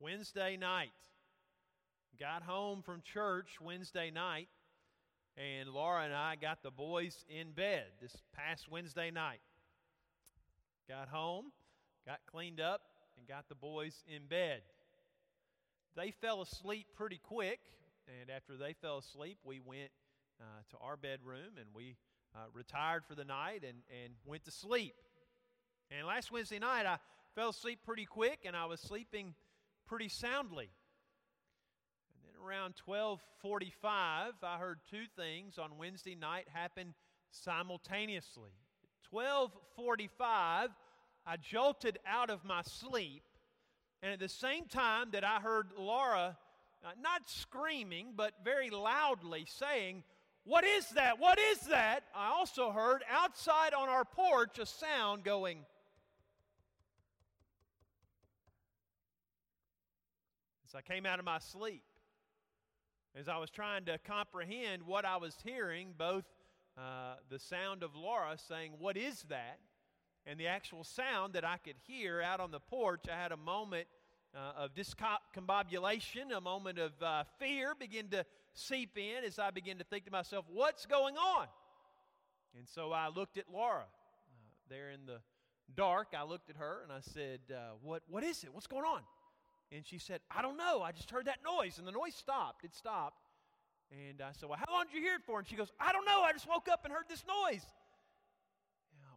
Wednesday night. Got home from church Wednesday night, and Laura and I got the boys in bed this past Wednesday night. Got home, got cleaned up, and got the boys in bed. They fell asleep pretty quick, and after they fell asleep, we went uh, to our bedroom and we uh, retired for the night and, and went to sleep. And last Wednesday night, I fell asleep pretty quick and I was sleeping pretty soundly. And then around 12:45, I heard two things on Wednesday night happen simultaneously. 12:45, I jolted out of my sleep, and at the same time that I heard Laura uh, not screaming but very loudly saying, "What is that? What is that?" I also heard outside on our porch a sound going As I came out of my sleep, as I was trying to comprehend what I was hearing, both uh, the sound of Laura saying, What is that? and the actual sound that I could hear out on the porch, I had a moment uh, of discombobulation, a moment of uh, fear begin to seep in as I began to think to myself, What's going on? And so I looked at Laura uh, there in the dark. I looked at her and I said, uh, what, what is it? What's going on? And she said, I don't know. I just heard that noise. And the noise stopped. It stopped. And I said, Well, how long did you hear it for? And she goes, I don't know. I just woke up and heard this noise.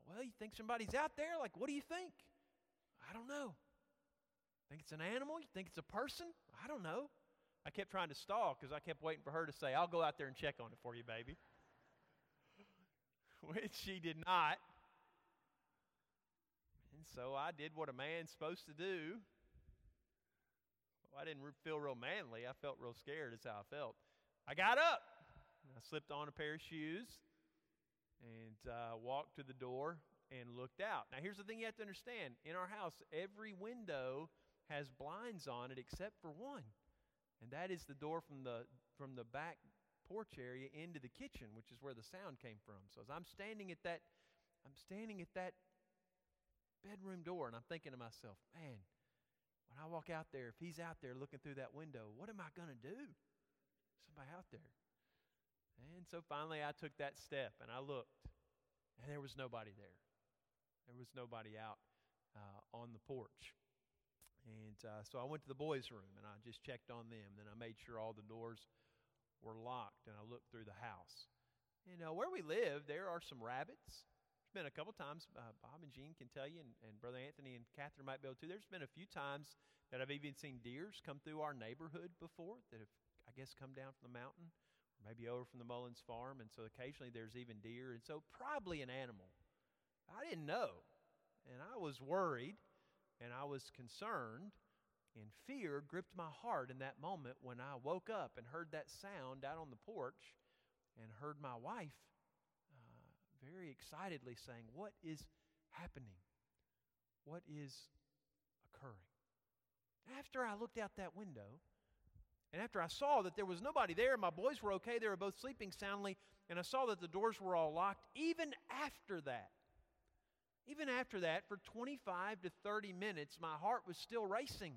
well, you think somebody's out there? Like, what do you think? I don't know. Think it's an animal? You think it's a person? I don't know. I kept trying to stall because I kept waiting for her to say, I'll go out there and check on it for you, baby. Which she did not. And so I did what a man's supposed to do. Well, I didn't feel real manly. I felt real scared, is how I felt. I got up. I slipped on a pair of shoes and uh, walked to the door and looked out. Now, here's the thing you have to understand in our house, every window has blinds on it except for one, and that is the door from the, from the back porch area into the kitchen, which is where the sound came from. So as I'm standing at that, I'm standing at that bedroom door, and I'm thinking to myself, man, when I walk out there, if he's out there looking through that window, what am I going to do? Somebody out there. And so finally I took that step and I looked, and there was nobody there. There was nobody out uh, on the porch. And uh, so I went to the boys' room and I just checked on them. Then I made sure all the doors were locked and I looked through the house. You know, where we live, there are some rabbits There's been a couple times, uh, Bob and Jean can tell you, and, and Brother Anthony and Catherine might be able to. There's been a few times that I've even seen deers come through our neighborhood before that have, I guess, come down from the mountain, or maybe over from the Mullins farm. And so occasionally there's even deer. And so probably an animal. I didn't know. And I was worried and I was concerned. And fear gripped my heart in that moment when I woke up and heard that sound out on the porch and heard my wife uh, very excitedly saying, What is happening? What is occurring? After I looked out that window, and after I saw that there was nobody there, my boys were okay, they were both sleeping soundly, and I saw that the doors were all locked, even after that, even after that, for 25 to 30 minutes, my heart was still racing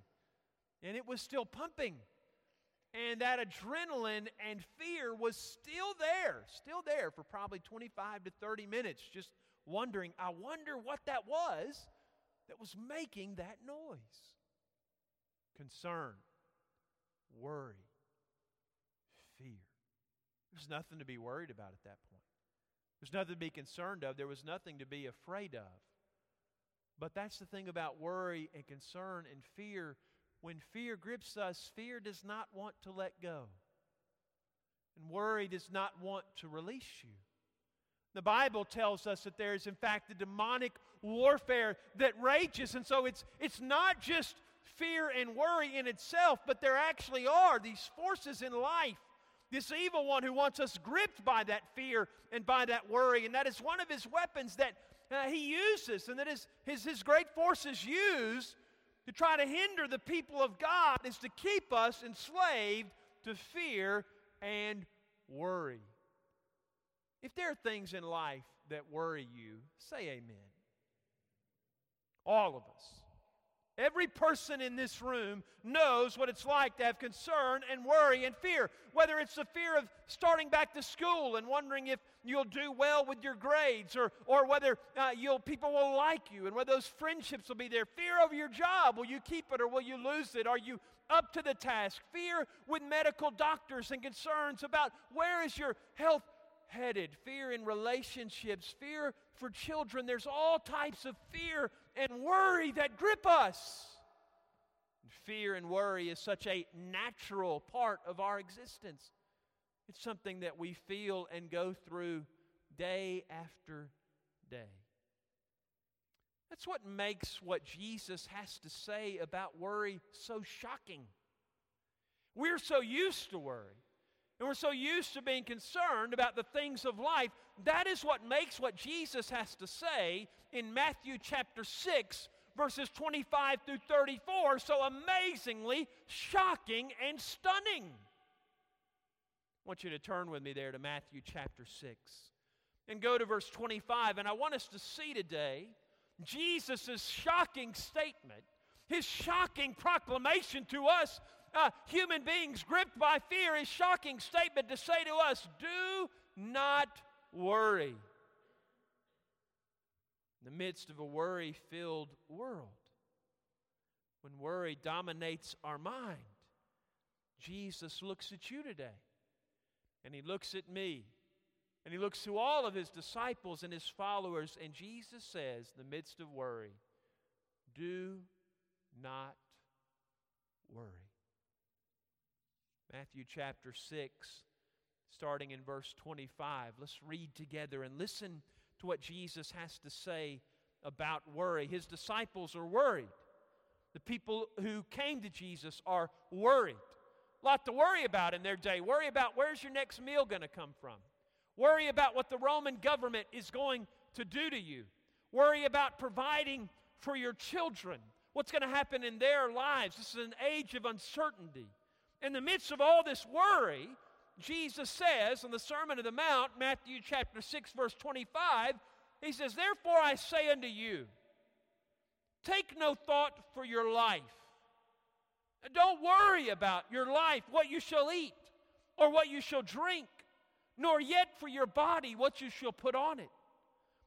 and it was still pumping. And that adrenaline and fear was still there, still there for probably 25 to 30 minutes, just wondering, I wonder what that was that was making that noise. Concern, worry, fear. There's nothing to be worried about at that point. There's nothing to be concerned of. There was nothing to be afraid of. But that's the thing about worry and concern and fear when fear grips us, fear does not want to let go. And worry does not want to release you. The Bible tells us that there is, in fact, a demonic warfare that rages. And so it's, it's not just fear and worry in itself, but there actually are these forces in life. This evil one who wants us gripped by that fear and by that worry. And that is one of his weapons that uh, he uses and that his, his, his great forces use to try to hinder the people of God is to keep us enslaved to fear and worry. If there are things in life that worry you, say amen. All of us. Every person in this room knows what it's like to have concern and worry and fear. Whether it's the fear of starting back to school and wondering if you'll do well with your grades, or, or whether uh, you'll, people will like you, and whether those friendships will be there. Fear over your job will you keep it or will you lose it? Are you up to the task? Fear with medical doctors and concerns about where is your health headed, fear in relationships, fear for children. There's all types of fear and worry that grip us. Fear and worry is such a natural part of our existence. It's something that we feel and go through day after day. That's what makes what Jesus has to say about worry so shocking. We're so used to worry. And we're so used to being concerned about the things of life. That is what makes what Jesus has to say in Matthew chapter 6, verses 25 through 34, so amazingly shocking and stunning. I want you to turn with me there to Matthew chapter 6 and go to verse 25. And I want us to see today Jesus' shocking statement, his shocking proclamation to us uh, human beings gripped by fear, his shocking statement to say to us, Do not worry. In the midst of a worry filled world, when worry dominates our mind, Jesus looks at you today, and he looks at me, and he looks to all of his disciples and his followers, and Jesus says, in the midst of worry, Do not worry. Matthew chapter 6, starting in verse 25. Let's read together and listen to what Jesus has to say about worry. His disciples are worried. The people who came to Jesus are worried. A lot to worry about in their day. Worry about where's your next meal going to come from. Worry about what the Roman government is going to do to you. Worry about providing for your children. What's going to happen in their lives? This is an age of uncertainty. In the midst of all this worry, Jesus says in the Sermon of the Mount, Matthew chapter 6, verse 25, He says, Therefore I say unto you, take no thought for your life. Don't worry about your life, what you shall eat, or what you shall drink, nor yet for your body, what you shall put on it.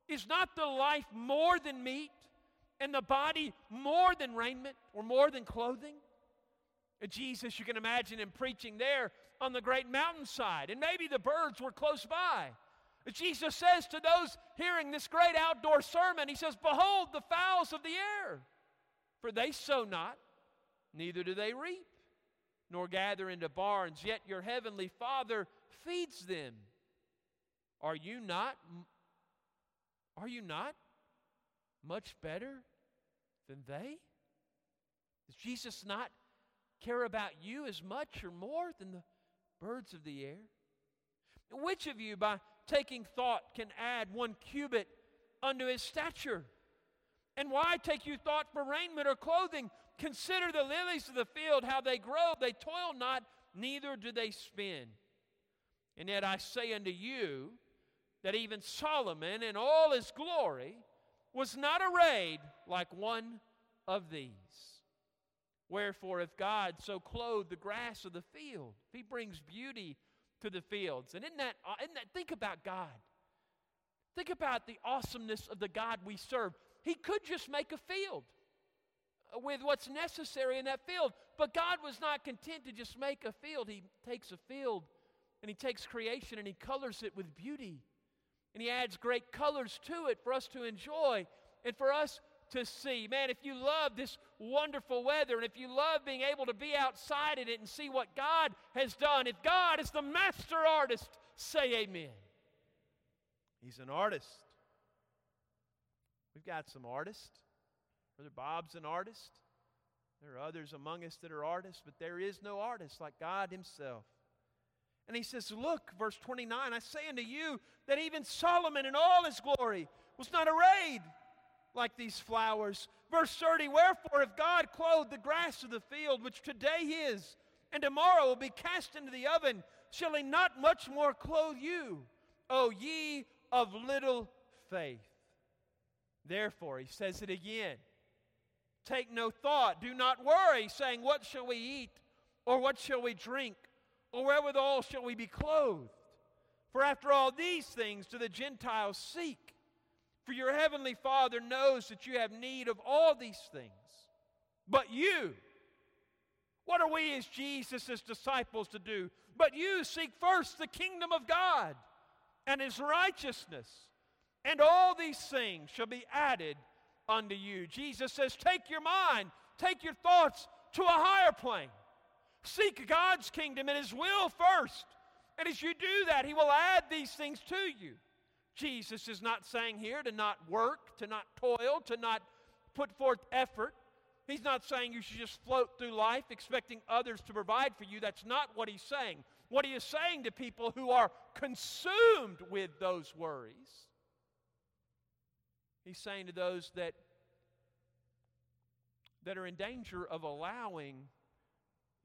Is not the life more than meat, and the body more than raiment, or more than clothing? Jesus, you can imagine him preaching there on the great mountainside, and maybe the birds were close by. Jesus says to those hearing this great outdoor sermon, He says, Behold the fowls of the air, for they sow not, neither do they reap, nor gather into barns, yet your heavenly Father feeds them. Are you not? Are you not much better than they? Is Jesus not care about you as much or more than the birds of the air? Which of you, by taking thought, can add one cubit unto his stature? And why take you thought for raiment or clothing? Consider the lilies of the field, how they grow. They toil not, neither do they spin. And yet I say unto you that even Solomon in all his glory was not arrayed like one of these. Wherefore, if God so clothed the grass of the field, if He brings beauty to the fields, and isn't that, uh, isn't that think about God. Think about the awesomeness of the God we serve. He could just make a field with what's necessary in that field, but God was not content to just make a field. He takes a field and He takes creation and He colors it with beauty. And He adds great colors to it for us to enjoy and for us to see. Man, if you love this wonderful weather and if you love being able to be outside in it and see what God has done, if God is the master artist, say amen. He's an artist. We've got some artists. Brother Bob's an artist. There are others among us that are artists, but there is no artist like God Himself. And he says, Look, verse 29, I say unto you that even Solomon in all his glory was not arrayed like these flowers. Verse 30 Wherefore, if God clothed the grass of the field, which today is, and tomorrow will be cast into the oven, shall he not much more clothe you, O ye of little faith. Therefore, he says it again take no thought, do not worry, saying, What shall we eat? Or what shall we drink? Or wherewithal shall we be clothed? For after all these things do the Gentiles seek. For your heavenly Father knows that you have need of all these things. But you, what are we as Jesus' disciples to do? But you seek first the kingdom of God and his righteousness, and all these things shall be added unto you. Jesus says, Take your mind, take your thoughts to a higher plane. Seek God's kingdom and his will first. And as you do that, he will add these things to you. Jesus is not saying here to not work, to not toil, to not put forth effort. He's not saying you should just float through life expecting others to provide for you. That's not what he's saying. What he is saying to people who are consumed with those worries, he's saying to those that, that are in danger of allowing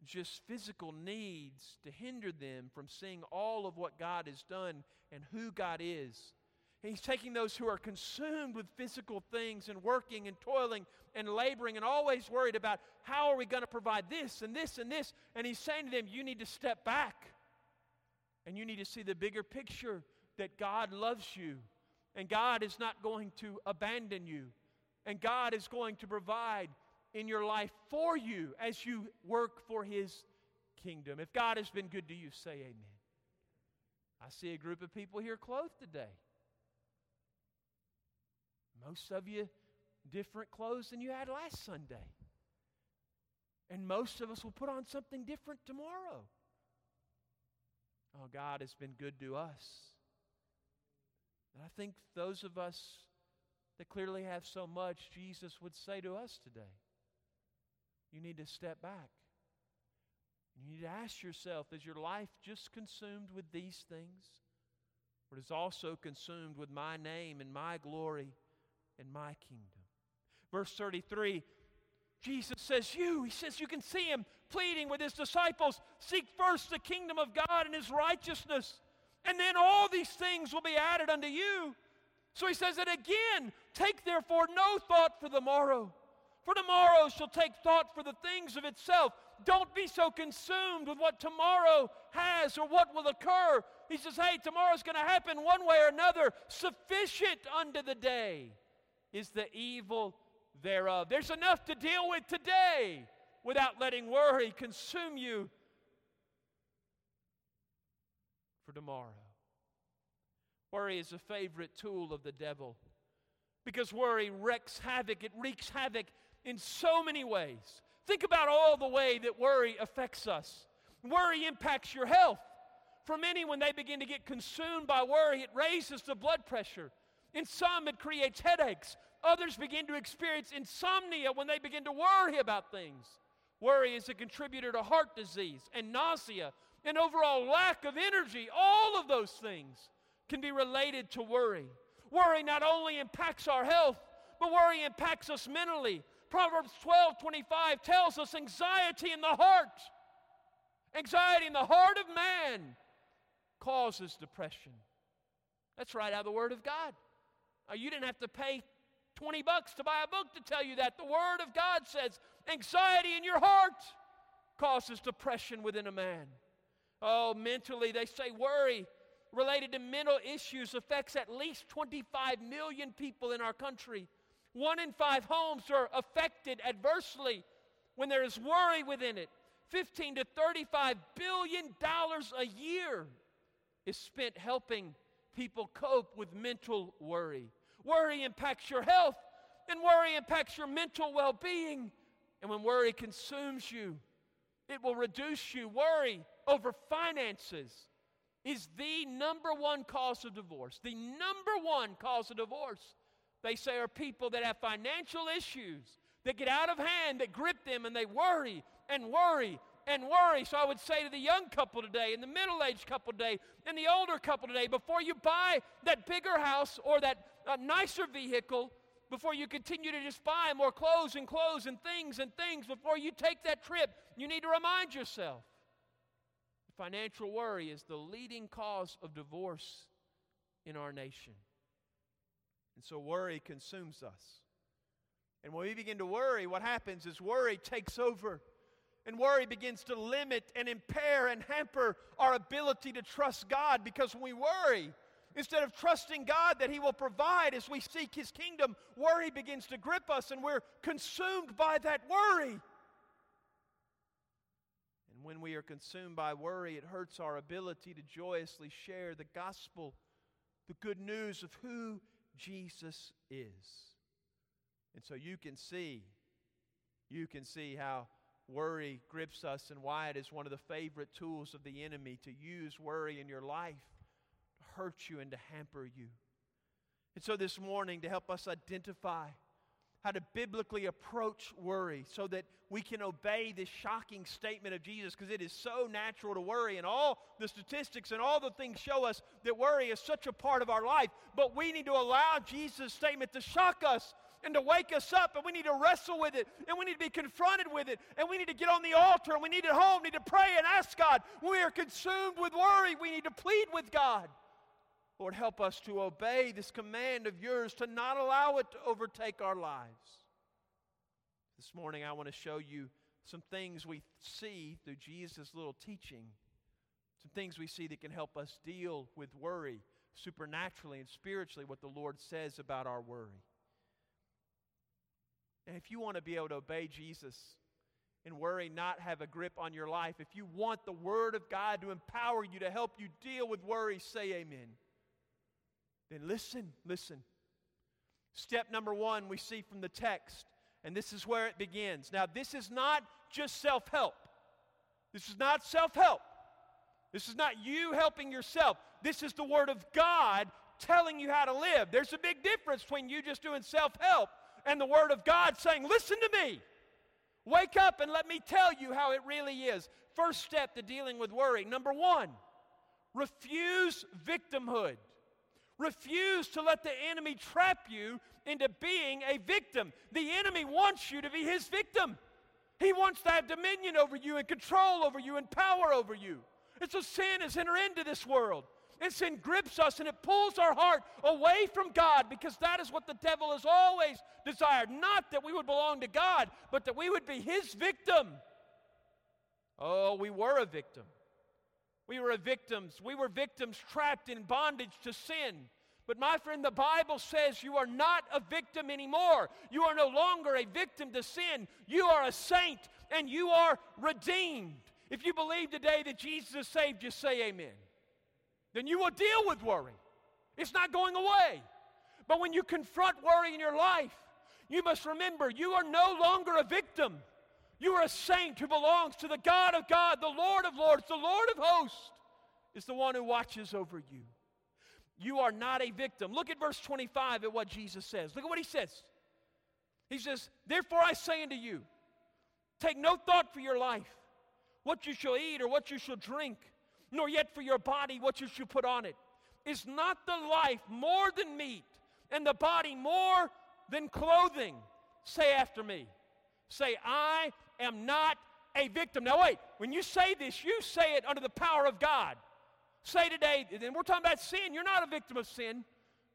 just physical needs to hinder them from seeing all of what God has done and who God is He's taking those who are consumed with physical things and working and toiling and laboring and always worried about how are we going to provide this and this and this. And he's saying to them, you need to step back and you need to see the bigger picture that God loves you and God is not going to abandon you and God is going to provide in your life for you as you work for his kingdom. If God has been good to you, say amen. I see a group of people here clothed today. Most of you different clothes than you had last Sunday. And most of us will put on something different tomorrow. Oh, God has been good to us. And I think those of us that clearly have so much, Jesus would say to us today, you need to step back. You need to ask yourself, is your life just consumed with these things? Or is also consumed with my name and my glory in my kingdom. Verse 33 Jesus says, You, he says, you can see him pleading with his disciples seek first the kingdom of God and his righteousness, and then all these things will be added unto you. So he says it again take therefore no thought for the morrow, for tomorrow shall take thought for the things of itself. Don't be so consumed with what tomorrow has or what will occur. He says, Hey, tomorrow's going to happen one way or another. Sufficient unto the day is the evil thereof. There's enough to deal with today without letting worry consume you for tomorrow. Worry is a favorite tool of the devil because worry wreaks havoc, it wreaks havoc in so many ways. Think about all the way that worry affects us. Worry impacts your health. For many, when they begin to get consumed by worry, it raises the blood pressure. In some, it creates headaches. Others begin to experience insomnia when they begin to worry about things. Worry is a contributor to heart disease and nausea and overall lack of energy. All of those things can be related to worry. Worry not only impacts our health, but worry impacts us mentally. Proverbs 12 25 tells us anxiety in the heart. Anxiety in the heart of man causes depression. That's right out of the Word of God. You didn't have to pay 20 bucks to buy a book to tell you that. The Word of God says anxiety in your heart causes depression within a man. Oh, mentally, they say worry related to mental issues affects at least 25 million people in our country. One in five homes are affected adversely when there is worry within it. 15 to 35 billion dollars a year is spent helping people cope with mental worry. Worry impacts your health, and worry impacts your mental well being. And when worry consumes you, it will reduce you. Worry over finances is the number one cause of divorce. The number one cause of divorce, they say, are people that have financial issues that get out of hand, that grip them, and they worry and worry and worry. So I would say to the young couple today, and the middle aged couple today, and the older couple today, before you buy that bigger house or that uh, nicer vehicle, before you continue to just buy more clothes and clothes and things and things, before you take that trip, you need to remind yourself financial worry is the leading cause of divorce in our nation. And so worry consumes us. And when we begin to worry, what happens is worry takes over. And worry begins to limit and impair and hamper our ability to trust God because when we worry, instead of trusting God that He will provide as we seek His kingdom, worry begins to grip us and we're consumed by that worry. And when we are consumed by worry, it hurts our ability to joyously share the gospel, the good news of who Jesus is. And so you can see, you can see how worry grips us and why it is one of the favorite tools of the enemy to use worry in your life hurt you and to hamper you. And so this morning, to help us identify how to biblically approach worry so that we can obey this shocking statement of Jesus because it is so natural to worry. And all the statistics and all the things show us that worry is such a part of our life. But we need to allow Jesus' statement to shock us and to wake us up, and we need to wrestle with it, and we need to be confronted with it, and we need to get on the altar, and we need at home, need to pray and ask God. When we are consumed with worry, we need to plead with God. Lord, help us to obey this command of yours to not allow it to overtake our lives. This morning, I want to show you some things we see through Jesus' little teaching, some things we see that can help us deal with worry supernaturally and spiritually, what the Lord says about our worry. And if you want to be able to obey Jesus and worry not have a grip on your life, if you want the Word of God to empower you to help you deal with worry, say amen. Then listen, listen. Step number one we see from the text, and this is where it begins. Now, this is not just self help. This is not self help. This is not you helping yourself. This is the Word of God telling you how to live. There's a big difference between you just doing self help and the Word of God saying, Listen to me. Wake up and let me tell you how it really is. First step to dealing with worry. Number one, refuse victimhood. Refuse to let the enemy trap you into being a victim. The enemy wants you to be his victim. He wants to have dominion over you and control over you and power over you. And so sin has entered into this world. And sin grips us and it pulls our heart away from God because that is what the devil has always desired. Not that we would belong to God, but that we would be his victim. Oh, we were a victim. We were victims. We were victims trapped in bondage to sin. But my friend, the Bible says you are not a victim anymore. You are no longer a victim to sin. You are a saint and you are redeemed. If you believe today that Jesus saved you, say amen then you will deal with worry. It's not going away. But when you confront worry in your life, you must remember you are no longer a victim. You are a saint who belongs to the God of God, the Lord of Lords, the Lord of hosts, is the one who watches over you. You are not a victim. Look at verse 25 at what Jesus says. Look at what he says. He says, Therefore I say unto you, take no thought for your life, what you shall eat or what you shall drink nor yet for your body what you should put on it. Is not the life more than meat, and the body more than clothing? Say after me. Say, I am not a victim. Now, wait, when you say this, you say it under the power of God. Say today, and we're talking about sin, you're not a victim of sin.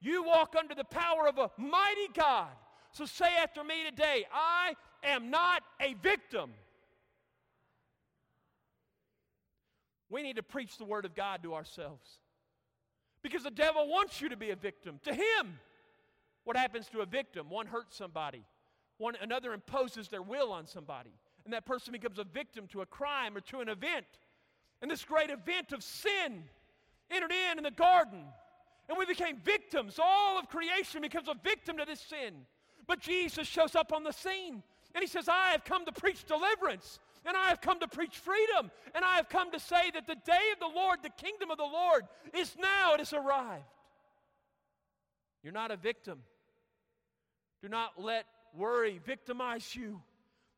You walk under the power of a mighty God. So say after me today, I am not a victim. We need to preach the Word of God to ourselves. Because the devil wants you to be a victim. To him, what happens to a victim? One hurts somebody, one another imposes their will on somebody, and that person becomes a victim to a crime or to an event. And this great event of sin entered in in the garden, and we became victims. All of creation becomes a victim to this sin. But Jesus shows up on the scene, and he says, I have come to preach deliverance and I have come to preach freedom. And I have come to say that the day of the Lord, the kingdom of the Lord, is now, it has arrived. You're not a victim. Do not let worry victimize you.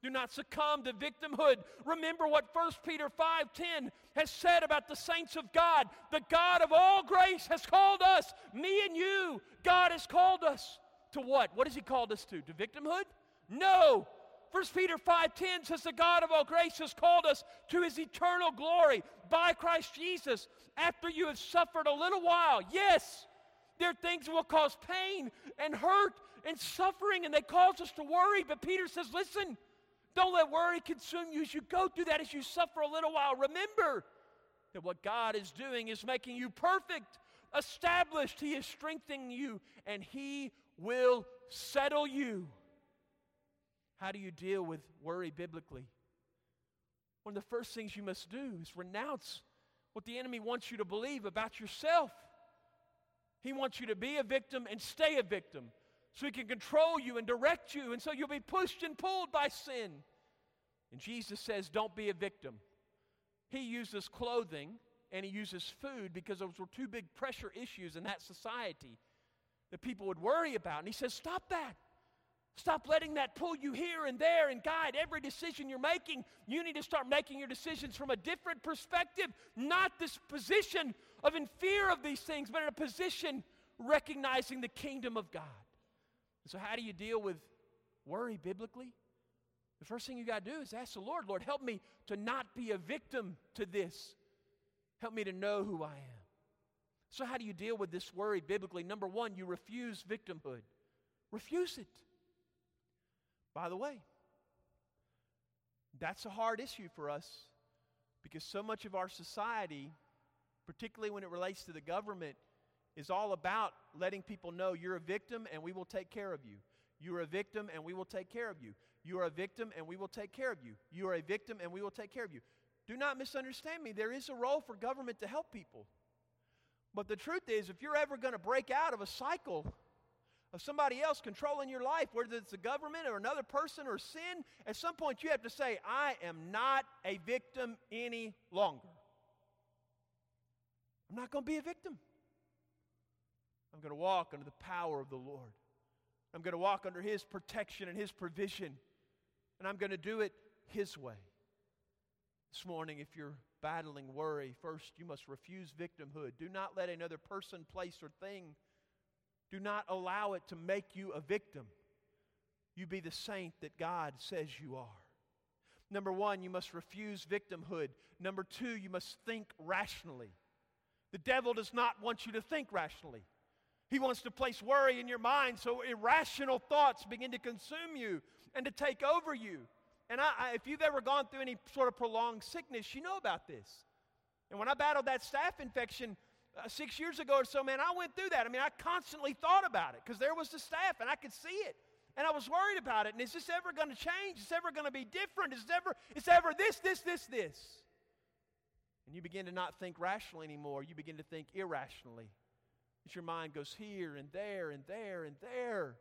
Do not succumb to victimhood. Remember what 1 Peter 5:10 has said about the saints of God. The God of all grace has called us, me and you. God has called us to what? What has he called us to? To victimhood? No, 1 Peter 5:10 says the God of all grace has called us to his eternal glory by Christ Jesus after you have suffered a little while. Yes, There are things that will cause pain and hurt and suffering, and they cause us to worry. But Peter says, listen, don't let worry consume you as you go through that, as you suffer a little while. Remember that what God is doing is making you perfect, established. He is strengthening you, and He will settle you. How do you deal with worry biblically? One of the first things you must do is renounce what the enemy wants you to believe about yourself. He wants you to be a victim and stay a victim so he can control you and direct you, and so you'll be pushed and pulled by sin. And Jesus says, Don't be a victim. He uses clothing and he uses food because those were two big pressure issues in that society that people would worry about. And he says, Stop that. Stop letting that pull you here and there and guide every decision you're making. You need to start making your decisions from a different perspective, not this position of in fear of these things, but in a position recognizing the kingdom of God. So, how do you deal with worry biblically? The first thing you got to do is ask the Lord, Lord, help me to not be a victim to this. Help me to know who I am. So, how do you deal with this worry biblically? Number one, you refuse victimhood. Refuse it. By the way, that's a hard issue for us because so much of our society, particularly when it relates to the government, is all about letting people know you're a victim and we will take care of you. You're a victim and we will take care of you. You are a victim and we will take care of you. You are a victim and we will take care of you. Do not misunderstand me. There is a role for government to help people. But the truth is, if you're ever going to break out of a cycle of somebody else controlling your life, whether it's the government or another person or sin, at some point you have to say, I am not a victim any longer. I'm not going to be a victim. I'm going to walk under the power of the Lord. I'm going to walk under His protection and His provision. And I'm going to do it His way. This morning, if you're battling worry, first you must refuse victimhood. Do not let another person, place, or thing, do not allow it to make you a victim. You be the saint that God says you are. Number one, you must refuse victimhood. Number two, you must think rationally. The devil does not want you to think rationally. He wants to place worry in your mind so irrational thoughts begin to consume you and to take over you. And I, I, if you've ever gone through any sort of prolonged sickness, you know about this. And when I battled that staph infection uh, six years ago or so, man, I went through that. I mean, I constantly thought about it because there was the staph and I could see it. And I was worried about it. And is this ever going to change? Is this ever going to be different? Is it ever, it's ever this, this, this, this? And you begin to not think rationally anymore. You begin to think irrationally as your mind goes here and there and there and there.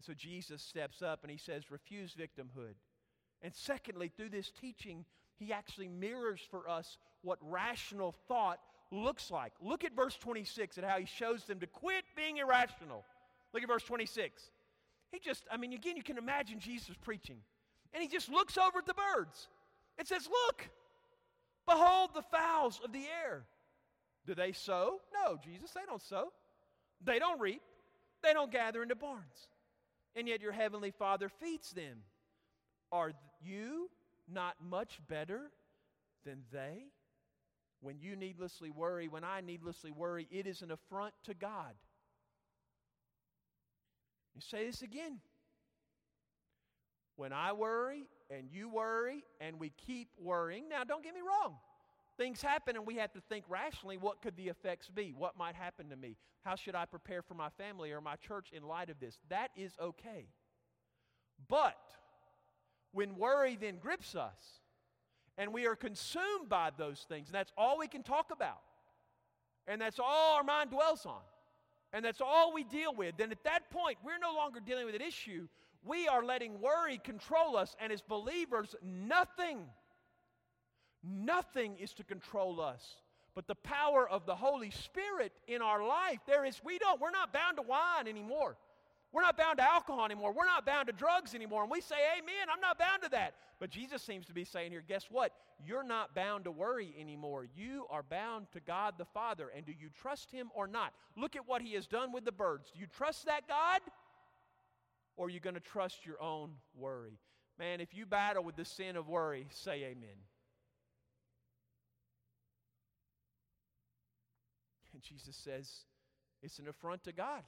So Jesus steps up and he says, refuse victimhood. And secondly, through this teaching, he actually mirrors for us what rational thought looks like. Look at verse 26 and how he shows them to quit being irrational. Look at verse 26. He just, I mean, again, you can imagine Jesus preaching. And he just looks over at the birds and says, Look, behold the fowls of the air. Do they sow? No, Jesus, they don't sow. They don't reap. They don't gather into barns. And yet your heavenly Father feeds them. Are you not much better than they? When you needlessly worry, when I needlessly worry, it is an affront to God. You say this again. When I worry and you worry and we keep worrying, now don't get me wrong. Things happen and we have to think rationally what could the effects be? What might happen to me? How should I prepare for my family or my church in light of this? That is okay. But when worry then grips us and we are consumed by those things, and that's all we can talk about, and that's all our mind dwells on, and that's all we deal with, then at that point, we're no longer dealing with an issue. We are letting worry control us, and as believers, nothing Nothing is to control us but the power of the Holy Spirit in our life. There is, we don't, we're not bound to wine anymore. We're not bound to alcohol anymore. We're not bound to drugs anymore. And we say, Amen, I'm not bound to that. But Jesus seems to be saying here, guess what? You're not bound to worry anymore. You are bound to God the Father. And do you trust Him or not? Look at what He has done with the birds. Do you trust that God? Or are you going to trust your own worry? Man, if you battle with the sin of worry, say amen. And Jesus says, It's an affront to God.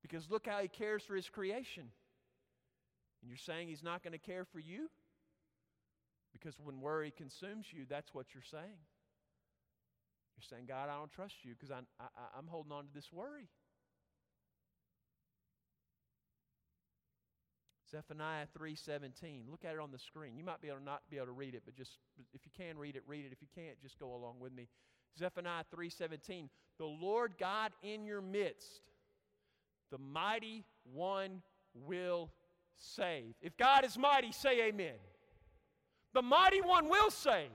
Because look how He cares for His creation. And you're saying He's not going to care for you? Because when worry consumes you, that's what you're saying. You're saying, God, I don't trust you because I, I, I'm holding on to this worry. Zephaniah 3:17. Look at it on the screen. You might be able to not be able to read it, but just if you can read it, read it. If you can't, just go along with me. Zephaniah 3:17. The Lord God in your midst, the mighty one will save. If God is mighty, say amen. The mighty one will save,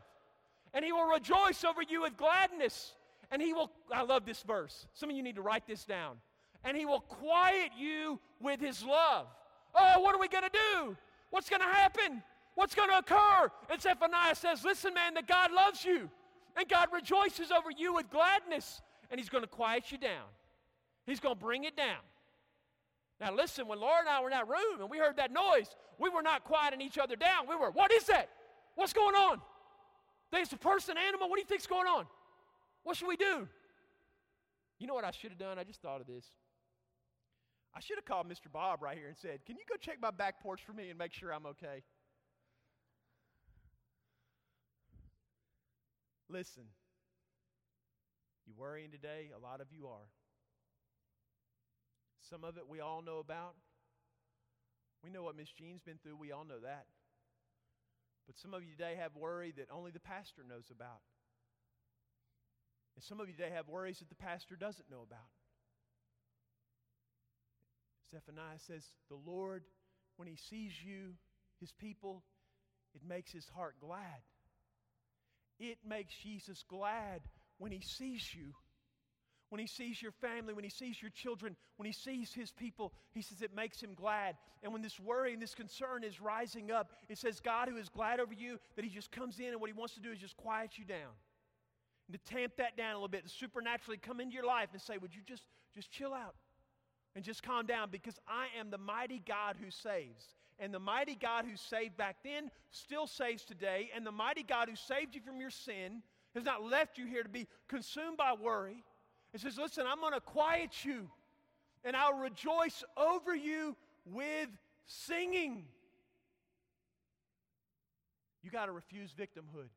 and he will rejoice over you with gladness. And he will, I love this verse. Some of you need to write this down. And he will quiet you with his love. Oh, what are we going to do? What's going to happen? What's going to occur? And Zephaniah says, Listen, man, that God loves you, and God rejoices over you with gladness, and he's going to quiet you down. He's going to bring it down. Now, listen, when Laura and I were in that room and we heard that noise, we were not quieting each other down. We were, What is that? What's going on? It's a person, animal? What do you think's going on? What should we do? You know what I should have done? I just thought of this. I should have called Mr. Bob right here and said, Can you go check my back porch for me and make sure I'm okay? Listen, you worrying today? A lot of you are. Some of it we all know about. We know what Miss Jean's been through, we all know that. But some of you today have worry that only the pastor knows about. And some of you today have worries that the pastor doesn't know about. Zephaniah says, The Lord, when he sees you, his people, it makes his heart glad. It makes Jesus glad when he sees you when he sees your family, when he sees your children, when he sees his people, he says it makes him glad. And when this worry and this concern is rising up, it says God who is glad over you, that he just comes in and what he wants to do is just quiet you down. And to tamp that down a little bit, to supernaturally come into your life and say, Would you just, just chill out and just calm down? Because I am the mighty God who saves. And the mighty God who saved back then still saves today. And the mighty God who saved you from your sin has not left you here to be consumed by worry and says, Listen, I'm going to quiet you and I'll rejoice over you with singing. You got to refuse victimhood.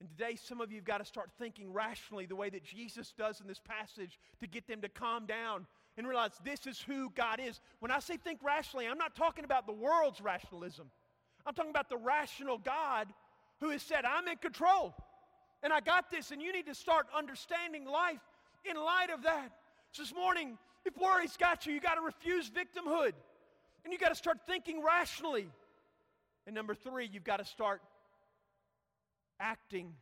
And today, some of you have got to start thinking rationally the way that Jesus does in this passage to get them to calm down and realize this is who God is. When I say think rationally, I'm not talking about the world's rationalism. I'm talking about the rational God who has said, I'm in control and I got this, and you need to start understanding life in light of that. So this morning, if worry's got you, you got to refuse victimhood. And you got to start thinking rationally. And number three, you've got to start acting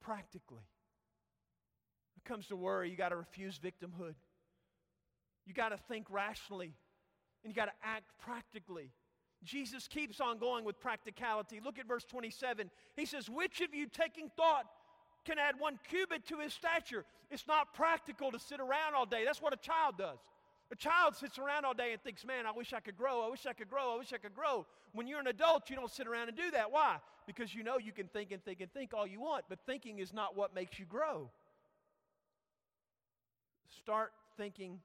practically. When it comes to worry, you got to refuse victimhood. You got to think rationally. And you got to act practically. Jesus keeps on going with practicality. Look at verse 27. He says, Which of you taking thought can add one cubit to his stature. It's not practical to sit around all day. That's what a child does. A child sits around all day and thinks, man, I wish I could grow. I wish I could grow. I wish I could grow. When you're an adult, you don't sit around and do that. Why? Because you know you can think and think and think all you want, but thinking is not what makes you grow. Start thinking,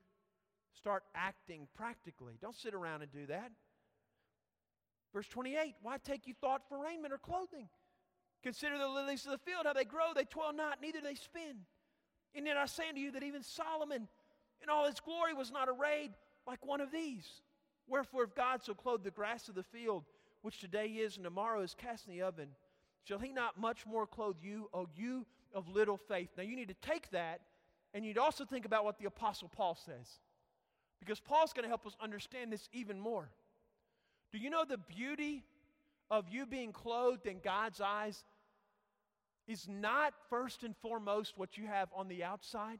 start acting practically. Don't sit around and do that. Verse 28 Why take you thought for raiment or clothing? Consider the lilies of the field, how they grow, they toil not, neither they spin. And yet I say unto you that even Solomon in all his glory was not arrayed like one of these. Wherefore, if God so clothed the grass of the field, which today is and tomorrow is cast in the oven, shall he not much more clothe you, O you of little faith? Now you need to take that and you'd also think about what the Apostle Paul says. Because Paul's going to help us understand this even more. Do you know the beauty of you being clothed in God's eyes is not first and foremost what you have on the outside.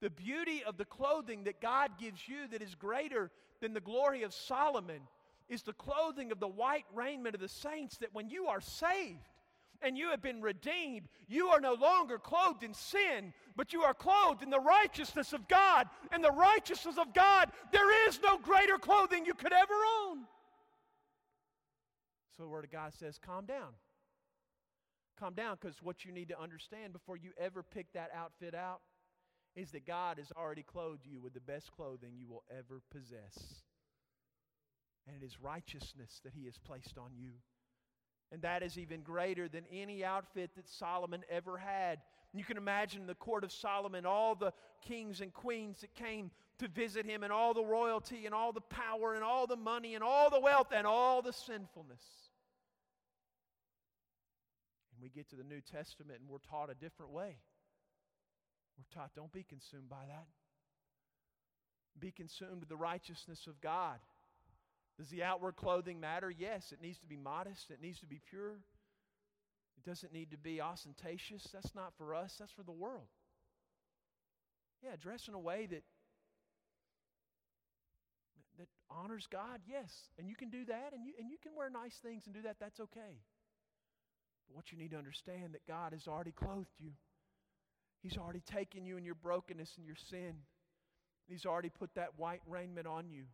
The beauty of the clothing that God gives you that is greater than the glory of Solomon is the clothing of the white raiment of the saints that when you are saved and you have been redeemed, you are no longer clothed in sin, but you are clothed in the righteousness of God. And the righteousness of God, there is no greater clothing you could ever own. So the Word of God says, calm down calm down because what you need to understand before you ever pick that outfit out is that God has already clothed you with the best clothing you will ever possess. And it is righteousness that He has placed on you. And that is even greater than any outfit that Solomon ever had. You can imagine the court of Solomon, all the kings and queens that came to visit him, and all the royalty, and all the power, and all the money, and all the wealth, and all the sinfulness. And we get to the New Testament, and we're taught a different way. We're taught don't be consumed by that. Be consumed with the righteousness of God. Does the outward clothing matter? Yes, it needs to be modest, it needs to be pure. It doesn't need to be ostentatious. That's not for us, that's for the world. Yeah, dress in a way that that honors God, yes. And you can do that and you and you can wear nice things and do that. That's okay. But what you need to understand that God has already clothed you. He's already taken you in your brokenness and your sin. He's already put that white raiment on you.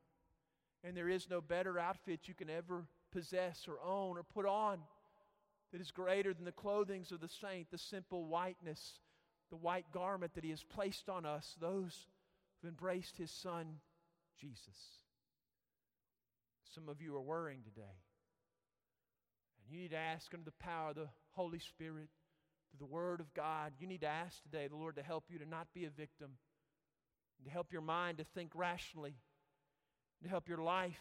And there is no better outfit you can ever possess or own or put on that is greater than the clothings of the saint, the simple whiteness, the white garment that he has placed on us, those who've embraced his son, Jesus. Some of you are worrying today. And you need to ask under the power of the Holy Spirit, through the Word of God, you need to ask today the Lord to help you to not be a victim, to help your mind to think rationally, to help your life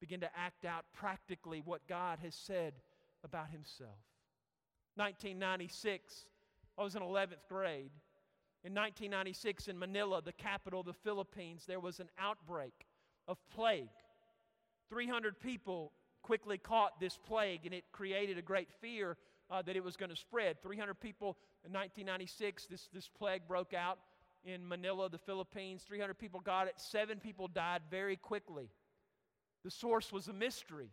begin to act out practically what God has said about Himself. 1996, I was in 11th grade. In 1996, in Manila, the capital of the Philippines, there was an outbreak of plague. 300 people quickly caught this plague, and it created a great fear uh, that it was going to spread. 300 people in 1996, this, this plague broke out in Manila, the Philippines. 300 people got it. Seven people died very quickly. The source was a mystery.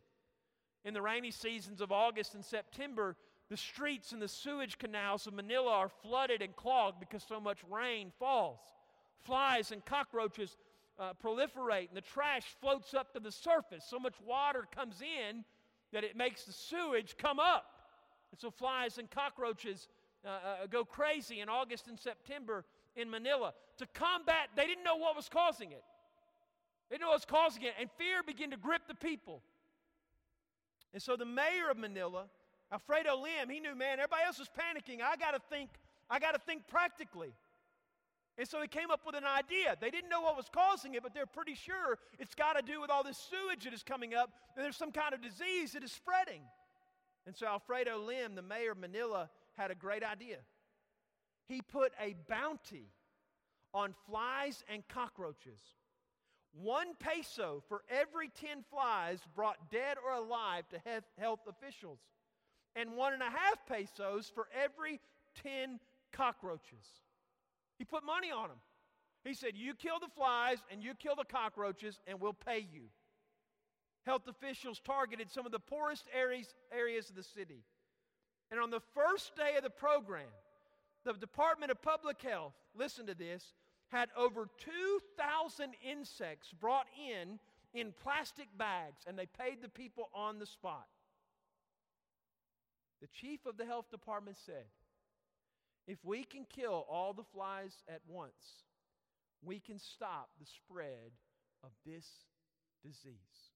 In the rainy seasons of August and September, the streets and the sewage canals of Manila are flooded and clogged because so much rain falls. Flies and cockroaches uh, proliferate, and the trash floats up to the surface. So much water comes in that it makes the sewage come up. And so flies and cockroaches uh, uh, go crazy in August and September in Manila. To combat, they didn't know what was causing it. They didn't know what was causing it, and fear began to grip the people. And so the mayor of Manila, Alfredo Lim, he knew, man, everybody else was panicking. I got to think, I got to think practically. And so he came up with an idea. They didn't know what was causing it, but they're pretty sure it's got to do with all this sewage that is coming up, and there's some kind of disease that is spreading. And so Alfredo Lim, the mayor of Manila, had a great idea. He put a bounty on flies and cockroaches. One peso for every 10 flies brought dead or alive to health officials, and one and a half pesos for every 10 cockroaches. He put money on them. He said, You kill the flies and you kill the cockroaches, and we'll pay you health officials targeted some of the poorest areas, areas of the city. And on the first day of the program, the Department of Public Health, listen to this, had over 2,000 insects brought in in plastic bags, and they paid the people on the spot. The chief of the health department said, if we can kill all the flies at once, we can stop the spread of this disease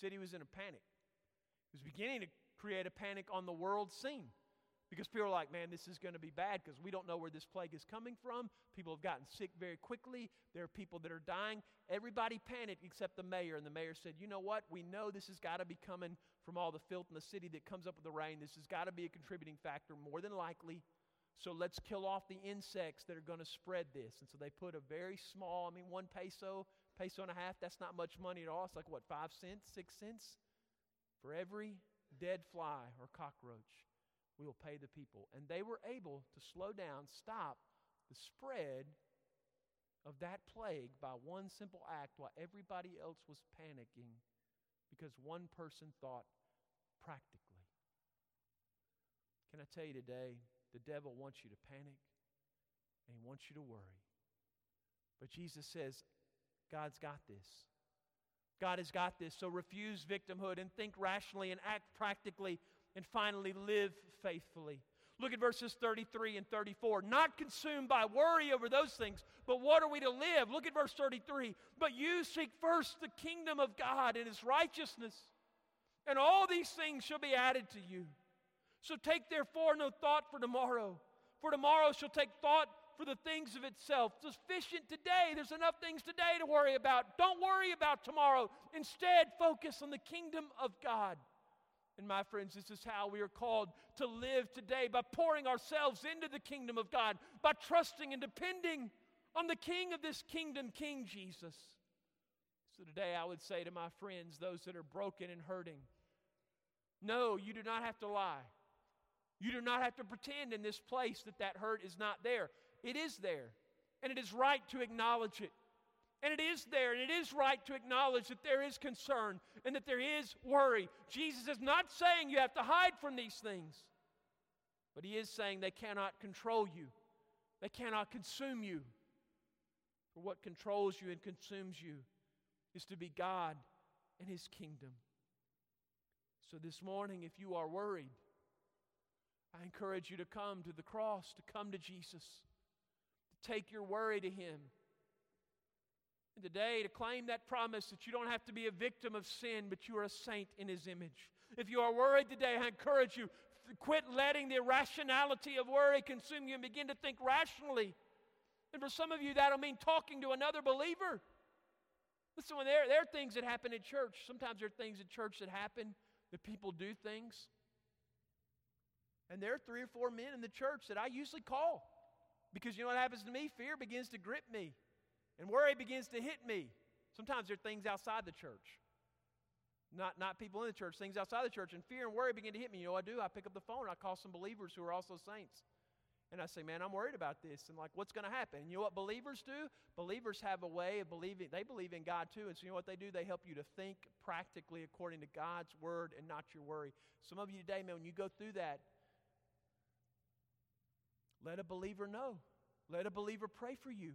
city was in a panic. It was beginning to create a panic on the world scene because people are like, man, this is going to be bad because we don't know where this plague is coming from. People have gotten sick very quickly. There are people that are dying. Everybody panicked except the mayor. And the mayor said, you know what? We know this has got to be coming from all the filth in the city that comes up with the rain. This has got to be a contributing factor, more than likely. So let's kill off the insects that are going to spread this. And so they put a very small, I mean, one peso peso and a half, that's not much money at all. It's like, what, five cents, six cents? For every dead fly or cockroach, we will pay the people. And they were able to slow down, stop the spread of that plague by one simple act while everybody else was panicking because one person thought practically. Can I tell you today, the devil wants you to panic and he wants you to worry. But Jesus says, God's got this. God has got this. So refuse victimhood and think rationally and act practically and finally live faithfully. Look at verses 33 and 34. Not consumed by worry over those things, but what are we to live? Look at verse 33. But you seek first the kingdom of God and his righteousness, and all these things shall be added to you. So take therefore no thought for tomorrow, for tomorrow shall take thought for the things of itself. Sufficient today. There's enough things today to worry about. Don't worry about tomorrow. Instead, focus on the kingdom of God. And my friends, this is how we are called to live today by pouring ourselves into the kingdom of God, by trusting and depending on the King of this kingdom, King Jesus. So today I would say to my friends, those that are broken and hurting, no, you do not have to lie. You do not have to pretend in this place that that hurt is not there. It is there, and it is right to acknowledge it. And it is there, and it is right to acknowledge that there is concern and that there is worry. Jesus is not saying you have to hide from these things, but He is saying they cannot control you, they cannot consume you. For what controls you and consumes you is to be God and His kingdom. So this morning, if you are worried, I encourage you to come to the cross, to come to Jesus, to take your worry to Him today to claim that promise that you don't have to be a victim of sin, but you are a saint in His image. If you are worried today, I encourage you quit letting the irrationality of worry consume you and begin to think rationally. And for some of you, that'll mean talking to another believer. Listen, when there, there are things that happen in church. Sometimes there are things in church that happen that people do things. And there are three or four men in the church that I usually call because you know what happens to me? Fear begins to grip me. And worry begins to hit me. Sometimes there are things outside the church. Not, not people in the church, things outside the church. And fear and worry begin to hit me. You know what I do? I pick up the phone I call some believers who are also saints. And I say, man, I'm worried about this. And like, what's going to happen? And you know what believers do? Believers have a way of believing. They believe in God too. And so you know what they do? They help you to think practically according to God's word and not your worry. Some of you today, man, when you go through that, let a believer know. Let a believer pray for you.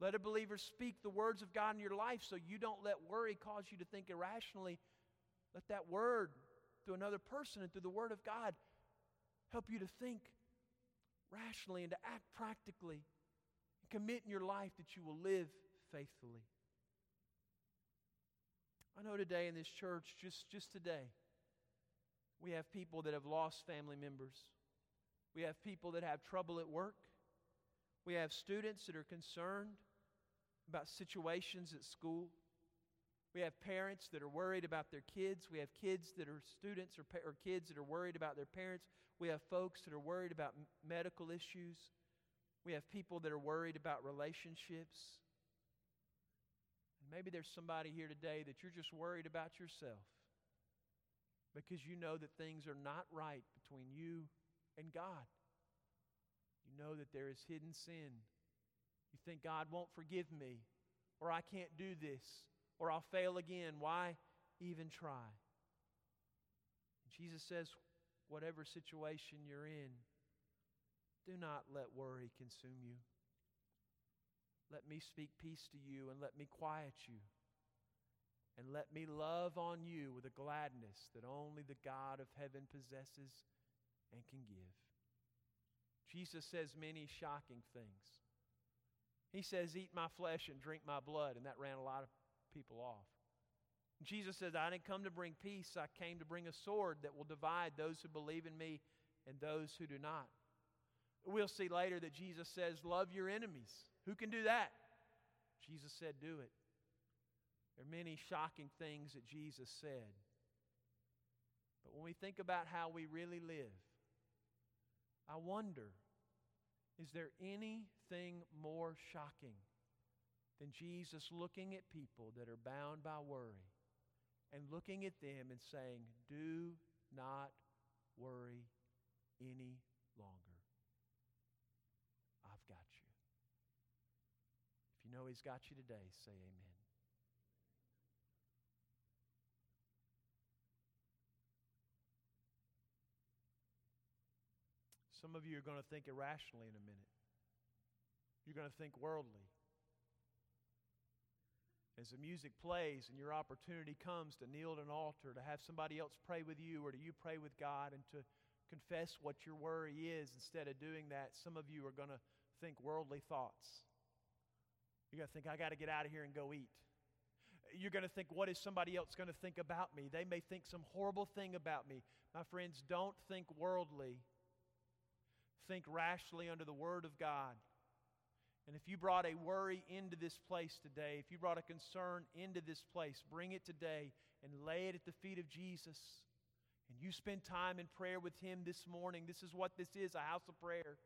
Let a believer speak the words of God in your life so you don't let worry cause you to think irrationally. Let that word through another person and through the word of God help you to think rationally and to act practically and commit in your life that you will live faithfully. I know today in this church, just, just today, we have people that have lost family members. We have people that have trouble at work. We have students that are concerned about situations at school. We have parents that are worried about their kids. We have kids that are students or, or kids that are worried about their parents. We have folks that are worried about m- medical issues. We have people that are worried about relationships. And maybe there's somebody here today that you're just worried about yourself because you know that things are not right between you and God. You know that there is hidden sin you think God won't forgive me, or I can't do this, or I'll fail again. Why even try? Jesus says, whatever situation you're in, do not let worry consume you. Let me speak peace to you and let me quiet you. And let me love on you with a gladness that only the God of heaven possesses and can give. Jesus says many shocking things. He says, Eat my flesh and drink my blood, and that ran a lot of people off. Jesus says, I didn't come to bring peace, I came to bring a sword that will divide those who believe in me and those who do not. We'll see later that Jesus says, Love your enemies. Who can do that? Jesus said, Do it. There are many shocking things that Jesus said. But when we think about how we really live, I wonder is there anything more shocking than Jesus looking at people that are bound by worry and looking at them and saying, Do not worry any longer. I've got you. If you know He's got you today, say amen. Some of you are going to think irrationally in a minute. You're going to think worldly. As the music plays and your opportunity comes to kneel at an altar, to have somebody else pray with you, or do you pray with God, and to confess what your worry is. Instead of doing that, some of you are going to think worldly thoughts. You're going to think, I got to get out of here and go eat. You're going to think, what is somebody else going to think about me? They may think some horrible thing about me. My friends, don't think worldly. Think rashly under the Word of God. And if you brought a worry into this place today, if you brought a concern into this place, bring it today and lay it at the feet of Jesus. And you spend time in prayer with Him this morning. This is what this is a house of prayer.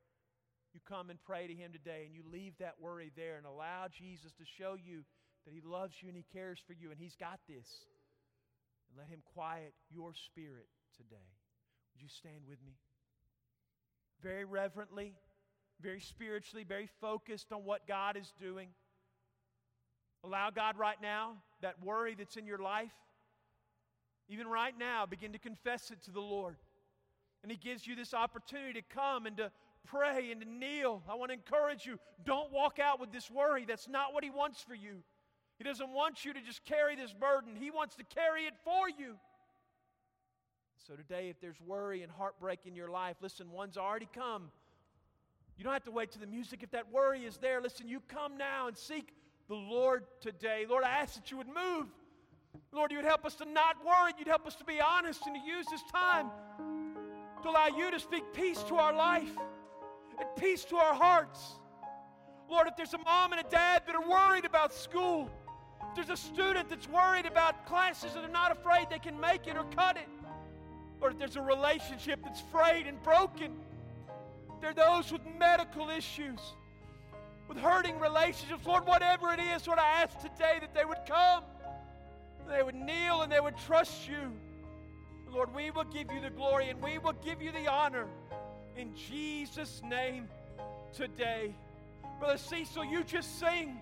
You come and pray to Him today and you leave that worry there and allow Jesus to show you that He loves you and He cares for you and He's got this. And let Him quiet your spirit today. Would you stand with me? Very reverently, very spiritually, very focused on what God is doing. Allow God right now, that worry that's in your life, even right now, begin to confess it to the Lord. And He gives you this opportunity to come and to pray and to kneel. I want to encourage you don't walk out with this worry. That's not what He wants for you. He doesn't want you to just carry this burden, He wants to carry it for you. So, today, if there's worry and heartbreak in your life, listen, one's already come. You don't have to wait to the music. If that worry is there, listen, you come now and seek the Lord today. Lord, I ask that you would move. Lord, you would help us to not worry. You'd help us to be honest and to use this time to allow you to speak peace to our life and peace to our hearts. Lord, if there's a mom and a dad that are worried about school, if there's a student that's worried about classes that are not afraid they can make it or cut it, or if there's a relationship that's frayed and broken, there are those with medical issues, with hurting relationships. Lord, whatever it is, Lord, I ask today that they would come, they would kneel, and they would trust you. Lord, we will give you the glory and we will give you the honor in Jesus' name today. Brother Cecil, you just sing.